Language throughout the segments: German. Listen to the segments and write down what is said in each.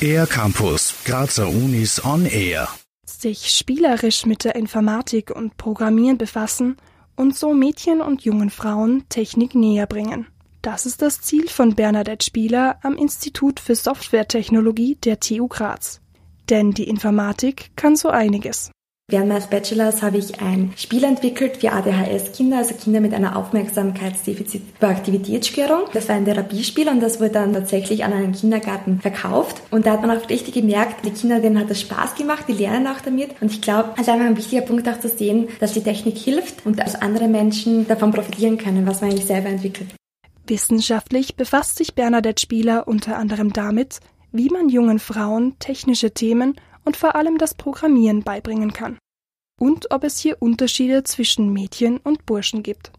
Air Campus, Grazer Unis on Air. Sich spielerisch mit der Informatik und Programmieren befassen und so Mädchen und jungen Frauen Technik näher bringen. Das ist das Ziel von Bernadette Spieler am Institut für Softwaretechnologie der TU Graz. Denn die Informatik kann so einiges. Während meines Bachelors habe ich ein Spiel entwickelt für ADHS-Kinder, also Kinder mit einer Aufmerksamkeitsdefizit-Aktivitätsstörung. Das war ein Therapiespiel und das wurde dann tatsächlich an einen Kindergarten verkauft. Und da hat man auch richtig gemerkt, die Kinder, denen hat das Spaß gemacht, die lernen auch damit. Und ich glaube, es ist einfach ein wichtiger Punkt auch zu sehen, dass die Technik hilft und dass andere Menschen davon profitieren können, was man eigentlich selber entwickelt. Wissenschaftlich befasst sich Bernadette Spieler unter anderem damit, wie man jungen Frauen technische Themen und vor allem das Programmieren beibringen kann. Und ob es hier Unterschiede zwischen Mädchen und Burschen gibt.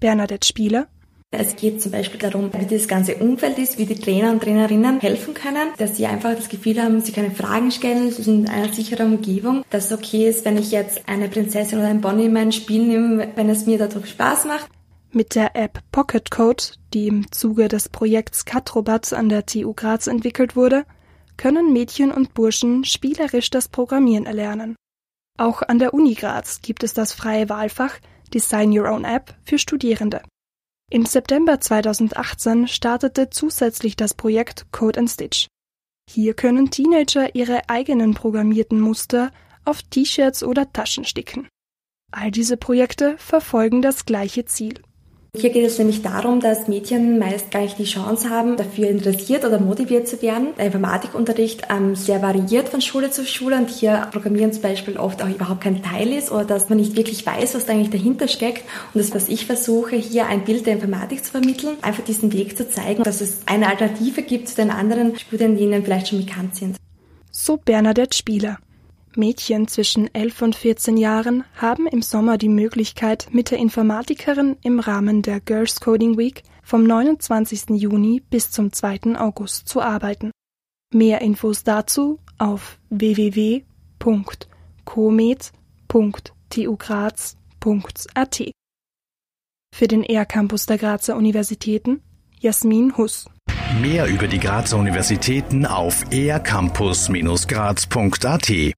Bernadette Spieler es geht zum Beispiel darum, wie das ganze Umfeld ist, wie die Trainer und Trainerinnen helfen können, dass sie einfach das Gefühl haben, sie können Fragen stellen, sie sind in einer sicheren Umgebung, dass es okay ist, wenn ich jetzt eine Prinzessin oder ein Bonnie in mein Spiel nehme, wenn es mir dadurch Spaß macht. Mit der App Pocket Code, die im Zuge des Projekts Katrobat an der TU Graz entwickelt wurde, können Mädchen und Burschen spielerisch das Programmieren erlernen. Auch an der Uni Graz gibt es das freie Wahlfach Design Your Own App für Studierende. Im September 2018 startete zusätzlich das Projekt Code and Stitch. Hier können Teenager ihre eigenen programmierten Muster auf T-Shirts oder Taschen sticken. All diese Projekte verfolgen das gleiche Ziel. Hier geht es nämlich darum, dass Mädchen meist gar nicht die Chance haben, dafür interessiert oder motiviert zu werden. Der Informatikunterricht ähm, sehr variiert von Schule zu Schule und hier Programmieren zum Beispiel oft auch überhaupt kein Teil ist oder dass man nicht wirklich weiß, was da eigentlich dahinter steckt. Und das, was ich versuche, hier ein Bild der Informatik zu vermitteln, einfach diesen Weg zu zeigen, dass es eine Alternative gibt zu den anderen Studien, die Ihnen vielleicht schon bekannt sind. So Bernadette Spieler. Mädchen zwischen 11 und 14 Jahren haben im Sommer die Möglichkeit, mit der Informatikerin im Rahmen der Girls Coding Week vom 29. Juni bis zum 2. August zu arbeiten. Mehr Infos dazu auf www.comet.tugraz.at. Für den ER-Campus der Grazer Universitäten Jasmin Huss. Mehr über die Grazer Universitäten auf ercampus-graz.at